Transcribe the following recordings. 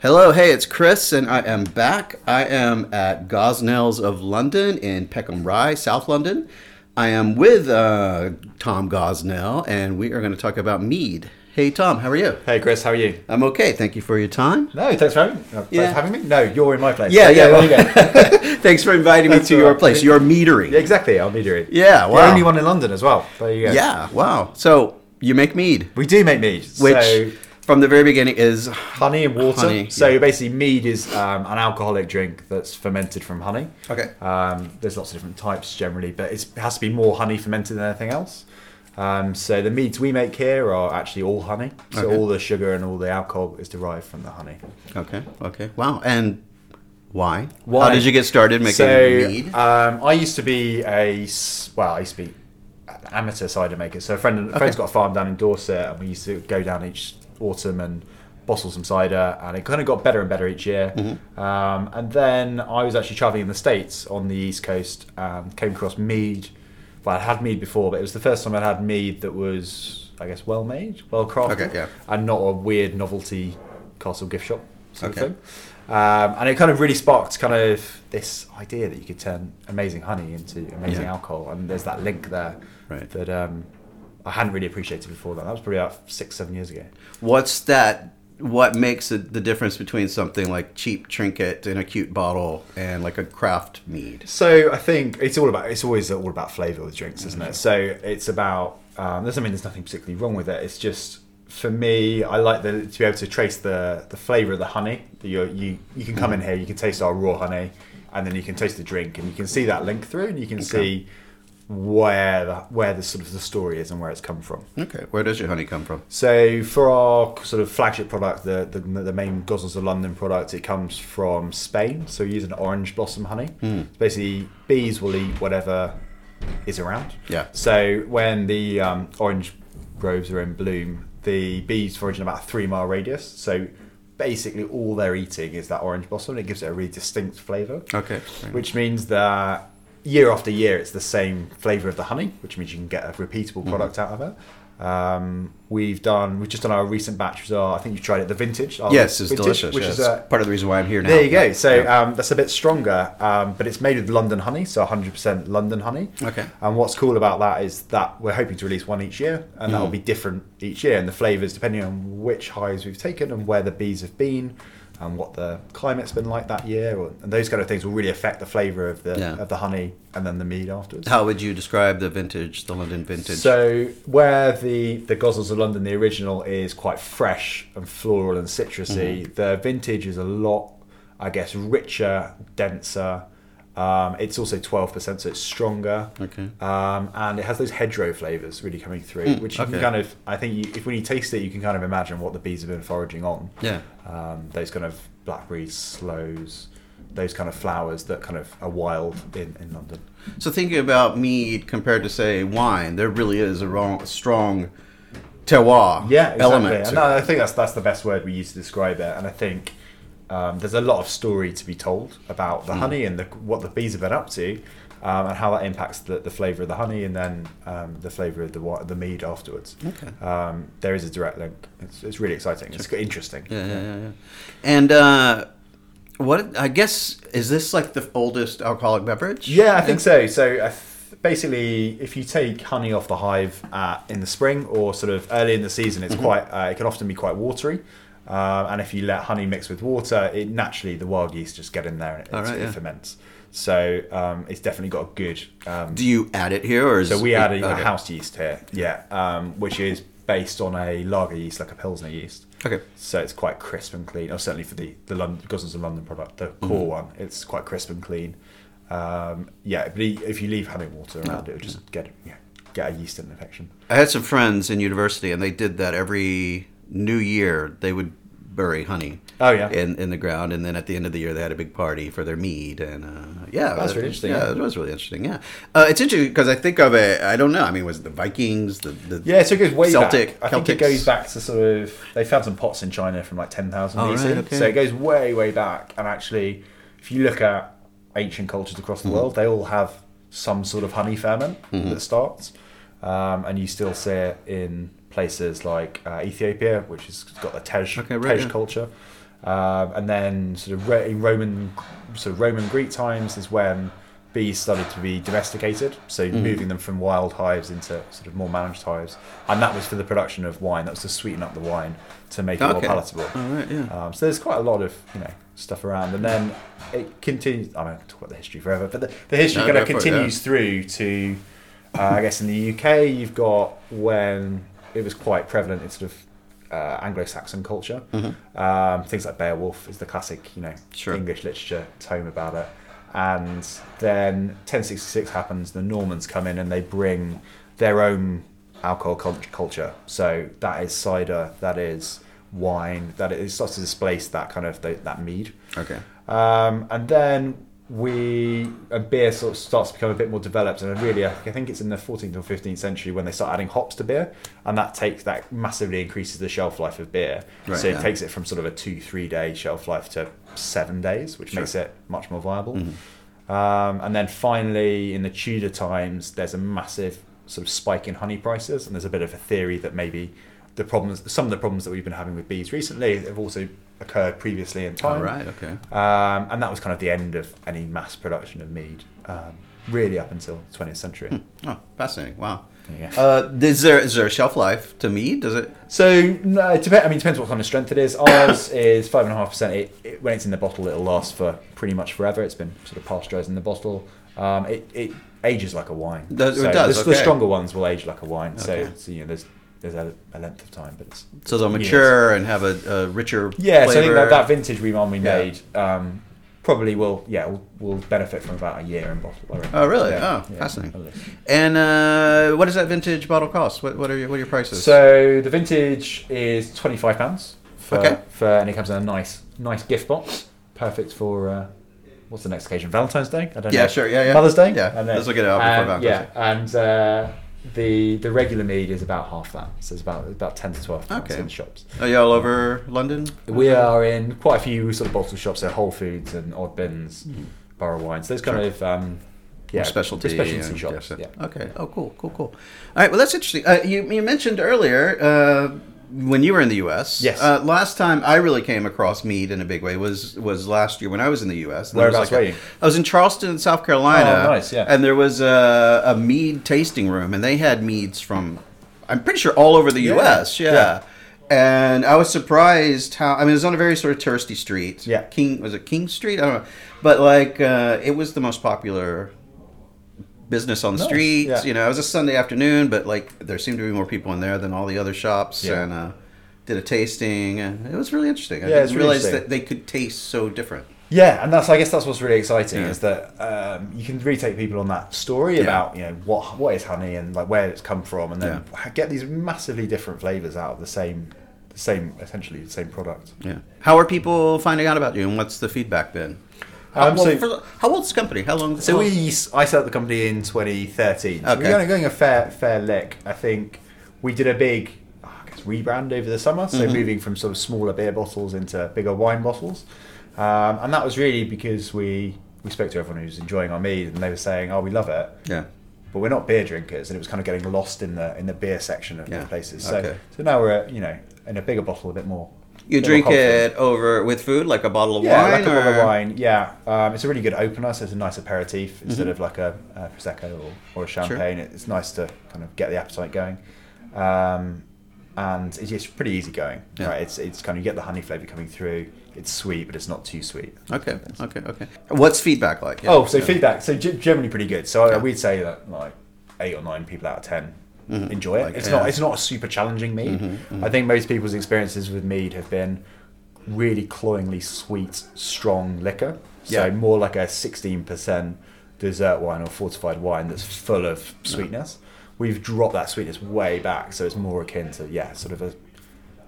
Hello, hey, it's Chris, and I am back. I am at Gosnells of London in Peckham Rye, South London. I am with uh, Tom Gosnell, and we are going to talk about mead. Hey, Tom, how are you? Hey Chris, how are you? I'm okay. Thank you for your time. No, thanks for having, uh, Yeah. having me. No, you're in my place. Yeah, So, yeah. there you go. Thanks for inviting me to your right. place, your meadery. Yeah, exactly, be doing. Yeah, The wow. only one in London as well. There you go. Yeah, wow. So you make mead, We do make mead. which so, from the very beginning is honey and water. Honey, so yeah. basically, mead is um, an alcoholic drink that's fermented from honey. Okay. Um, there's lots of different types generally, but it's, it has to be more honey fermented than anything else. Um, so the meads we make here are actually all honey. So Okay. all the sugar and all the alcohol is derived from the honey. okay. Okay, wow. And why? Why? How did you get started making so, mead? Um, I used to be a well, I used to be an amateur cider maker. So a friend, a friend's got a farm down in Dorset, and we used to go down each autumn and bottle some cider, and it kind of got better and better each year. Mm-hmm. Um, and then I was actually traveling in the states on the east coast, and came across mead. Well, I had mead before, but it was the first time I'd had mead that was, I guess, well made, well crafted, Okay, yeah. and not a weird novelty castle gift shop sort Okay. of thing. Um, and it kind of really sparked kind of this idea that you could turn amazing honey into amazing Yeah. alcohol, and there's that link there Right. that um, I hadn't really appreciated before that. That was probably about six, seven years ago. What's that? What makes it the difference between something like cheap trinket in a cute bottle and like a craft mead? So I think it's all about it's always all about flavour with drinks, isn't it? So it's about um, there's I mean there's nothing particularly wrong with it. It's just for me, I like the, to be able to trace the the flavour of the honey. That you you you can come in here, you can taste our raw honey, and then you can taste the drink, and you can see that link through, and you can see where the, where the sort of the story is and where it's come from. Okay, where does your honey come from? So for our sort of flagship product, the the, the main Gosnells of London product, it comes from Spain. So we use an orange blossom honey. Basically, bees will eat whatever is around. Yeah. So when the um, orange groves are in bloom, the bees forage in about a three mile radius. So basically, all they're eating is that orange blossom. And it gives it a really distinct flavour Okay, which means that year after year it's the same flavour of the honey, which means you can get a repeatable Mm-hmm. product out of it. Um, we've done we've just done our recent batch, which our, I think you tried it, the vintage. yes, it's vintage, delicious. Which yeah, is uh, part of the reason why I'm here now. there you go. So Yeah. um, that's a bit stronger, um, but it's made with London honey, so 100% London honey. Okay. And what's cool about that is that we're hoping to release one each year, and that will be different each year. And the flavours, depending on which hives we've taken and where the bees have been, and what the climate's been like that year, or, and those kind of things will really affect the flavour of the Yeah. of the honey and then the mead afterwards. How would you describe the vintage, the London vintage? So where the the Gosnells of London, the original, is quite fresh and floral and citrusy, Mm-hmm. the vintage is a lot, I guess, richer, denser. Um, it's also twelve percent, so it's stronger. Okay. Um, and it has those hedgerow flavors really coming through, which you okay. can kind of, I think, you, if when you taste it, you can kind of imagine what the bees have been foraging on. yeah. Um, those kind of blackberries, sloes, those kind of flowers that kind of are wild in, in London. So thinking about mead compared to say wine, there really is a wrong, strong terroir yeah, exactly. element. And. I think that's that's the best word we use to describe it. And I think um, there's a lot of story to be told about the honey and the, what the bees have been up to, um, and how that impacts the, the flavour of the honey and then um, the flavour of the the mead afterwards. Okay. Um, there is a direct link. It's, it's really exciting. It's interesting. Yeah, yeah, yeah, yeah. And uh, what I guess is this like the oldest alcoholic beverage? Yeah, I think so. So uh, basically, if you take honey off the hive uh, in the spring or sort of early in the season, Mm-hmm. it's quite. Uh, it can often be quite watery. Um, and if you let honey mix with water, it naturally the wild yeast just get in there and it, right, it yeah. ferments. So um, it's definitely got a good. Um, Do you add it here, or is so we add a, a house yeast here, yeah, um, which is based on a lager yeast, like a pilsner yeast. Okay. So it's quite crisp and clean. Or certainly for the the London, of London product, the core one, it's quite crisp and clean. Um, yeah, but if you leave honey water around, it will just get yeah, get a yeast infection. I had some friends in university, and they did that every New Year. They would bury honey. Oh, yeah. in in the ground, and then at the end of the year they had a big party for their mead, and uh, yeah, That's really interesting, Yeah, yeah. it was really interesting. Yeah, uh, it's interesting because I think of it. I don't know. I mean, was it the Vikings? The, the Yeah, so it goes way Celtic. back. I think it goes back to sort of they found some pots in China from like ten thousand Oh, BC. right, okay. So it goes way way back. And actually, if you look at ancient cultures across Mm-hmm. the world, they all have some sort of honey ferment that starts, um, and you still see it in places like uh, Ethiopia, which has got the Tej, Okay, right, Tej yeah. culture. Um, and then sort of in Roman sort of Roman Greek times is when bees started to be domesticated, so Mm-hmm. moving them from wild hives into sort of more managed hives, and that was for the production of wine. That was to sweeten up the wine to make it more palatable. All right, yeah. Um, so there's quite a lot of you know stuff around, and then it continues. I won't talk about the history forever, but the, the history No, kind of for it, continues through to, uh, I guess, in the UK, you've got when it was quite prevalent in sort of uh, Anglo-Saxon culture. Um, things like Beowulf is the classic, you know, Sure. English literature tome about it. And then 1066 happens. The Normans come in and they bring their own alcohol culture. So that is cider, that is wine, that is it starts to displace that kind of that that mead. Okay. Um, and then we a beer sort of starts to become a bit more developed, and really, I think it's in the 14th or 15th century when they start adding hops to beer, and that takes that massively increases the shelf life of beer. Right, so it yeah. takes it from sort of a two three day shelf life to seven days, which Sure. makes it much more viable. Mm-hmm. Um, and then finally, in the Tudor times, there's a massive sort of spike in honey prices, and there's a bit of a theory that maybe the problems, some of the problems that we've been having with bees recently, have also occurred previously in time. All right, okay. Um, and that was kind of the end of any mass production of mead, um, really up until 20th century. Oh, fascinating. Wow. Go. Uh, is there is there a shelf life to mead? Does it? So, no, it depends. I mean, it depends what kind of strength it is. Ours is five and a half percent. It, it when it's in the bottle, it'll last for pretty much forever. It's been sort of pasteurized in the bottle. Um, it, it ages like a wine. Does- it does, The, the stronger ones will age like a wine. So, Okay. so, you know, there's there's a, a length of time, but it's So they'll Years. mature and have a, a richer yeah. flavor. So I think that, that vintage we Yeah. made um, probably will yeah will, will benefit from about a year in bottle. Oh, really? Yeah, Oh, yeah, fascinating. And uh, what does that vintage bottle cost? What, what are your what are your prices? So the vintage is twenty five pounds for, Okay. for and it comes in a nice nice gift box, perfect for uh, what's the next occasion? Valentine's Day? I don't Yeah, know. Yeah, sure, yeah, yeah. Mother's Day. Yeah, And let's look it up before Valentine's Yeah, and uh, the the regular mead is about half that, so it's about about ten to twelve pounds Okay. in shops. are you all over London? We are in quite a few sort of bottle shops, so Whole Foods and Oddbins, Borough Wines, those kind Sure. of um, yeah specialty, specialty and- shops. Yeah. Okay. Oh, cool, cool, cool. All right. Well, that's interesting. Uh, you you mentioned earlier uh, when you were in the U.S. Yes. Uh, last time I really came across mead in a big way was was last year when I was in the U.S. There was Whereabouts like were a- you? I was in Charleston, South Carolina. Oh, nice, yeah. And there was a, a mead tasting room, and they had meads from I'm pretty sure all over the Yeah. U.S. Yeah. Yeah. And I was surprised how I mean it was on a very sort of touristy street. Yeah. King was it King Street? I don't know, but like uh, it was the most popular business on the Nice, streets. yeah. You know, it was a Sunday afternoon, but like there seemed to be more people in there than all the other shops. Yeah. And uh, did a tasting, and it was really interesting. I Yeah, it's didn't realize that they could taste so different. Yeah, and that's I guess that's what's really exciting Yeah. is that um, you can really take people on that story about you know what what is honey and like where it's come from, and then get these massively different flavors out of the same the same essentially the same product. Yeah. How are people finding out about you, and what's the feedback been? How, Um, well, so- for- how old's the company? How long? So we I set up the company in 2013. So Okay. we're going, going a fair fair lick. I think we did a big I guess, rebrand over the summer. So moving from sort of smaller beer bottles into bigger wine bottles, um, and that was really because we we spoke to everyone who's enjoying our mead, and they were saying, "Oh, we love it." Yeah. but we're not beer drinkers, and it was kind of getting lost in the in the beer section of Yeah, places. So, okay. so now we're you know in a bigger bottle, a bit more. You drink it over with food, like a bottle of Yeah, wine, like a bottle of wine. Yeah, um, it's a really good opener. So it's a nice aperitif Mm-hmm. instead of like a, a prosecco or, or a champagne. It's nice to kind of get the appetite going, um, and it's pretty easy going. Yeah. Right, it's it's kind of you get the honey flavor coming through. It's sweet, but it's not too sweet. Okay, okay, okay. What's feedback like? Yeah. Oh, so feedback. So g- generally pretty good. So Yeah. I we'd say that like eight or nine people out of 10 Mhm. enjoy it. Like, it's yeah. not. It's not a super challenging mead. Mhm, mhm. I think most people's experiences with mead have been really cloyingly sweet, strong liquor. So Yeah. more like a sixteen percent dessert wine or fortified wine that's full of sweetness. We've dropped that sweetness way back, so it's more akin to yeah, sort of a.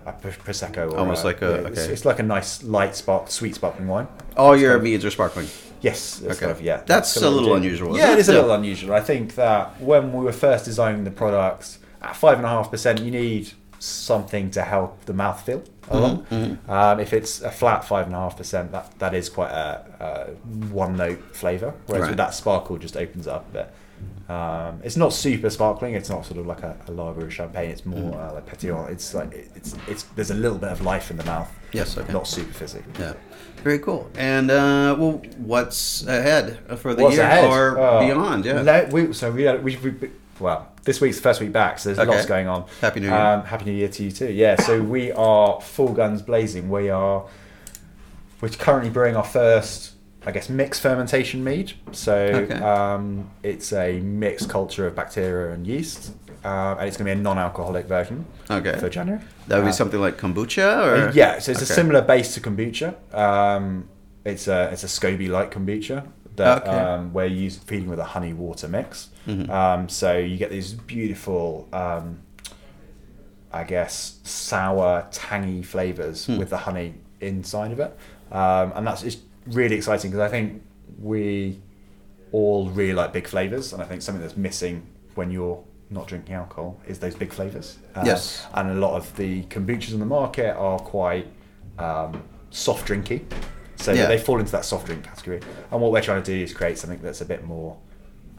A pr- prosecco, Almost like a- yeah, it's, okay. it's like a nice light spark, sweet sparkling wine. All your meads are sparkling. Yes, it's Okay. kind of- yeah. That's kind a little unusual, Yeah, it is a little unusual. I think that when we were first designing the products at five and a half percent, you need something to help the mouth feel along. Mm-hmm, Um, if it's a flat five and a half percent, that that is quite a, a one note flavour. Whereas Right. with that sparkle, just opens it up a bit. Um, it's not super sparkling. It's not sort of like a, a lager or champagne. It's more Mm. uh, like pétillant. It's like it- it's it's there's a little bit of life in the mouth. Yes, okay. Not super fizzy. Yeah. Very cool. And uh, well, what's ahead for the What's year ahead? or Oh, beyond? Yeah. le- we, so we, had, we, we well, this week's the first week back, so there's Okay. lots going on. Happy New Year. Um, Happy New Year to you too. Yeah. So we are full guns blazing. We are we're currently brewing our first, I guess, mixed fermentation mead. So Okay. um, it's a mixed culture of bacteria and yeast, um, and it's going to be a non-alcoholic version Okay. for January. That would be Uh, something like kombucha, or uh, yeah, so it's a similar base to kombucha. Um, it's a it's a SCOBY like kombucha that Okay. um, we're using feeding with a honey water mix. Mhm. Um, so you get these beautiful, um, I guess, sour, tangy flavors Hmm. with the honey inside of it, um, and that's it's really exciting because I think we all really like big flavors, and I think something that's missing when you're not drinking alcohol is those big flavors. Uh, Yes. and a lot of the kombuchas on the market are quite um, soft drinky, so Yeah. they fall into that soft drink category. And what we're trying to do is create something that's a bit more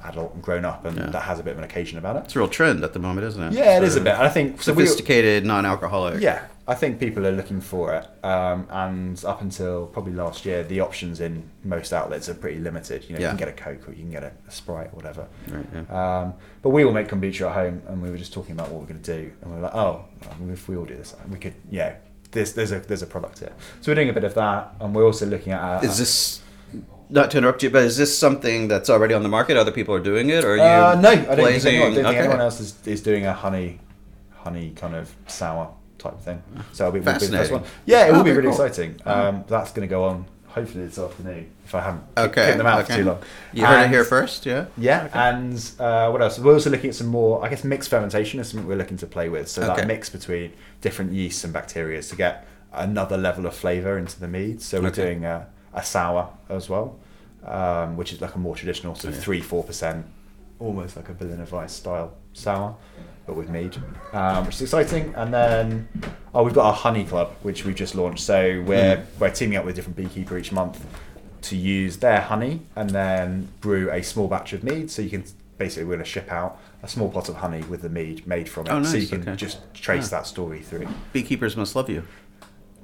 adult and grown up, and Yeah. that has a bit of an occasion about it. It's a real trend at the moment, isn't it? Yeah, it is So a bit. I think so we- Sophisticated, non-alcoholic. yeah, I think people are looking for it, um, and up until probably last year, the options in most outlets are pretty limited. You know, Yeah. you can get a Coke or you can get a, a Sprite or whatever. Right, yeah. Um, but we will make kombucha at home, and we were just talking about what we're going to do, and we are like, oh, if we all do this, we could, yeah. There's there's a there's a product here, so we're doing a bit of that, and we're also looking at. uh, Is this not to interrupt you, but is this something that's already on the market? Other people are doing it, or are you? Uh, no, I don't think, anyone, I don't think okay. anyone else is, is doing a honey, honey kind of sour type of thing. So it'll be, we'll be the first one. Yeah, it Oh, will be really cool. exciting. Um, that's going to go on hopefully this afternoon if I haven't Okay. kept them out okay. for too long. You heard it here first, yeah. Yeah, and uh, what else? We're also looking at some more, I guess, mixed fermentation is something we're looking to play with. So Okay. that mix between different yeasts and bacteria to get another level of flavour into the mead. So we're Okay. doing a, a sour as well, um, which is like a more traditional sort of three four percent, almost like a Berliner Weisse style sour, but with mead, um, which is exciting. And then oh, we've got our honey club, which we've just launched. So we're Mm. we're teaming up with a different beekeeper each month to use their honey and then brew a small batch of mead. So you can basically we're going to ship out a small pot of honey with the mead made from it, Oh, nice. so you can okay. just trace Yeah. that story through. Beekeepers must love you.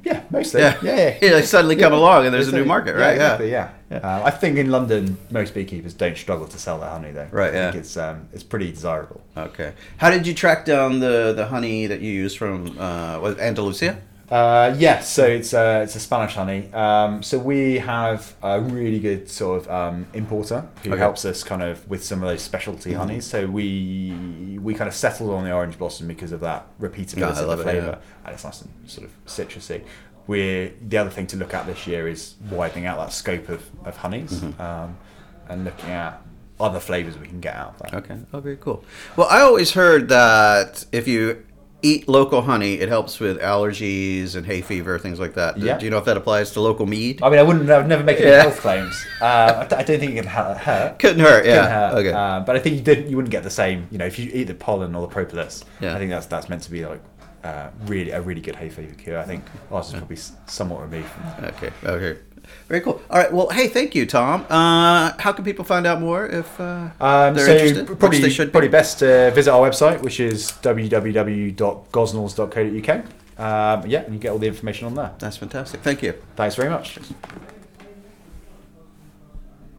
Yeah, mostly. Yeah. Yeah, yeah. Yeah, they suddenly come along and there's a new market, right? Yeah, exactly, yeah. Yeah. Uh, I think in London, most beekeepers don't struggle to sell their honey, though. Right, I think yeah. it's um, it's pretty desirable. Okay. How did you track down the, the honey that you used from uh, was Andalusia? Uh, yeah, so it's a, it's a Spanish honey. Um, so we have a really good sort of um, importer who Okay. helps us kind of with some of those specialty Mhm. honeys. So we we kind of settled on the orange blossom because of that repeatability Yeah, of the it, flavour, and it's nice and sort of citrusy. We're the other thing to look at this year is widening out that scope of, of honeys Mhm. um, and looking at other flavours we can get out of that. Okay. Oh, very cool. Well, I always heard that if you eat local honey, it helps with allergies and hay fever, things like that. Yeah. Do you know if that applies to local mead? I mean, I wouldn't. I would never make any Yeah. health claims. Uh, I I don't think it can hurt. Couldn't hurt. Yeah. Couldn't hurt. Okay. Uh, but I think you did. You wouldn't get the same. You know, if you eat the pollen or the propolis, Yeah. I think that's that's meant to be like uh, really a really good hay fever cure. I think ours is probably somewhat removed from that. Okay. Okay. Very cool. All right. Well, hey, thank you, Tom. Uh, how can people find out more if uh, Um, they're so interested? Probably they should be. probably best to visit our website, which is www.gosnells.co.uk. Um, yeah, and you get all the information on there. That's fantastic. Thank you. Thanks very much.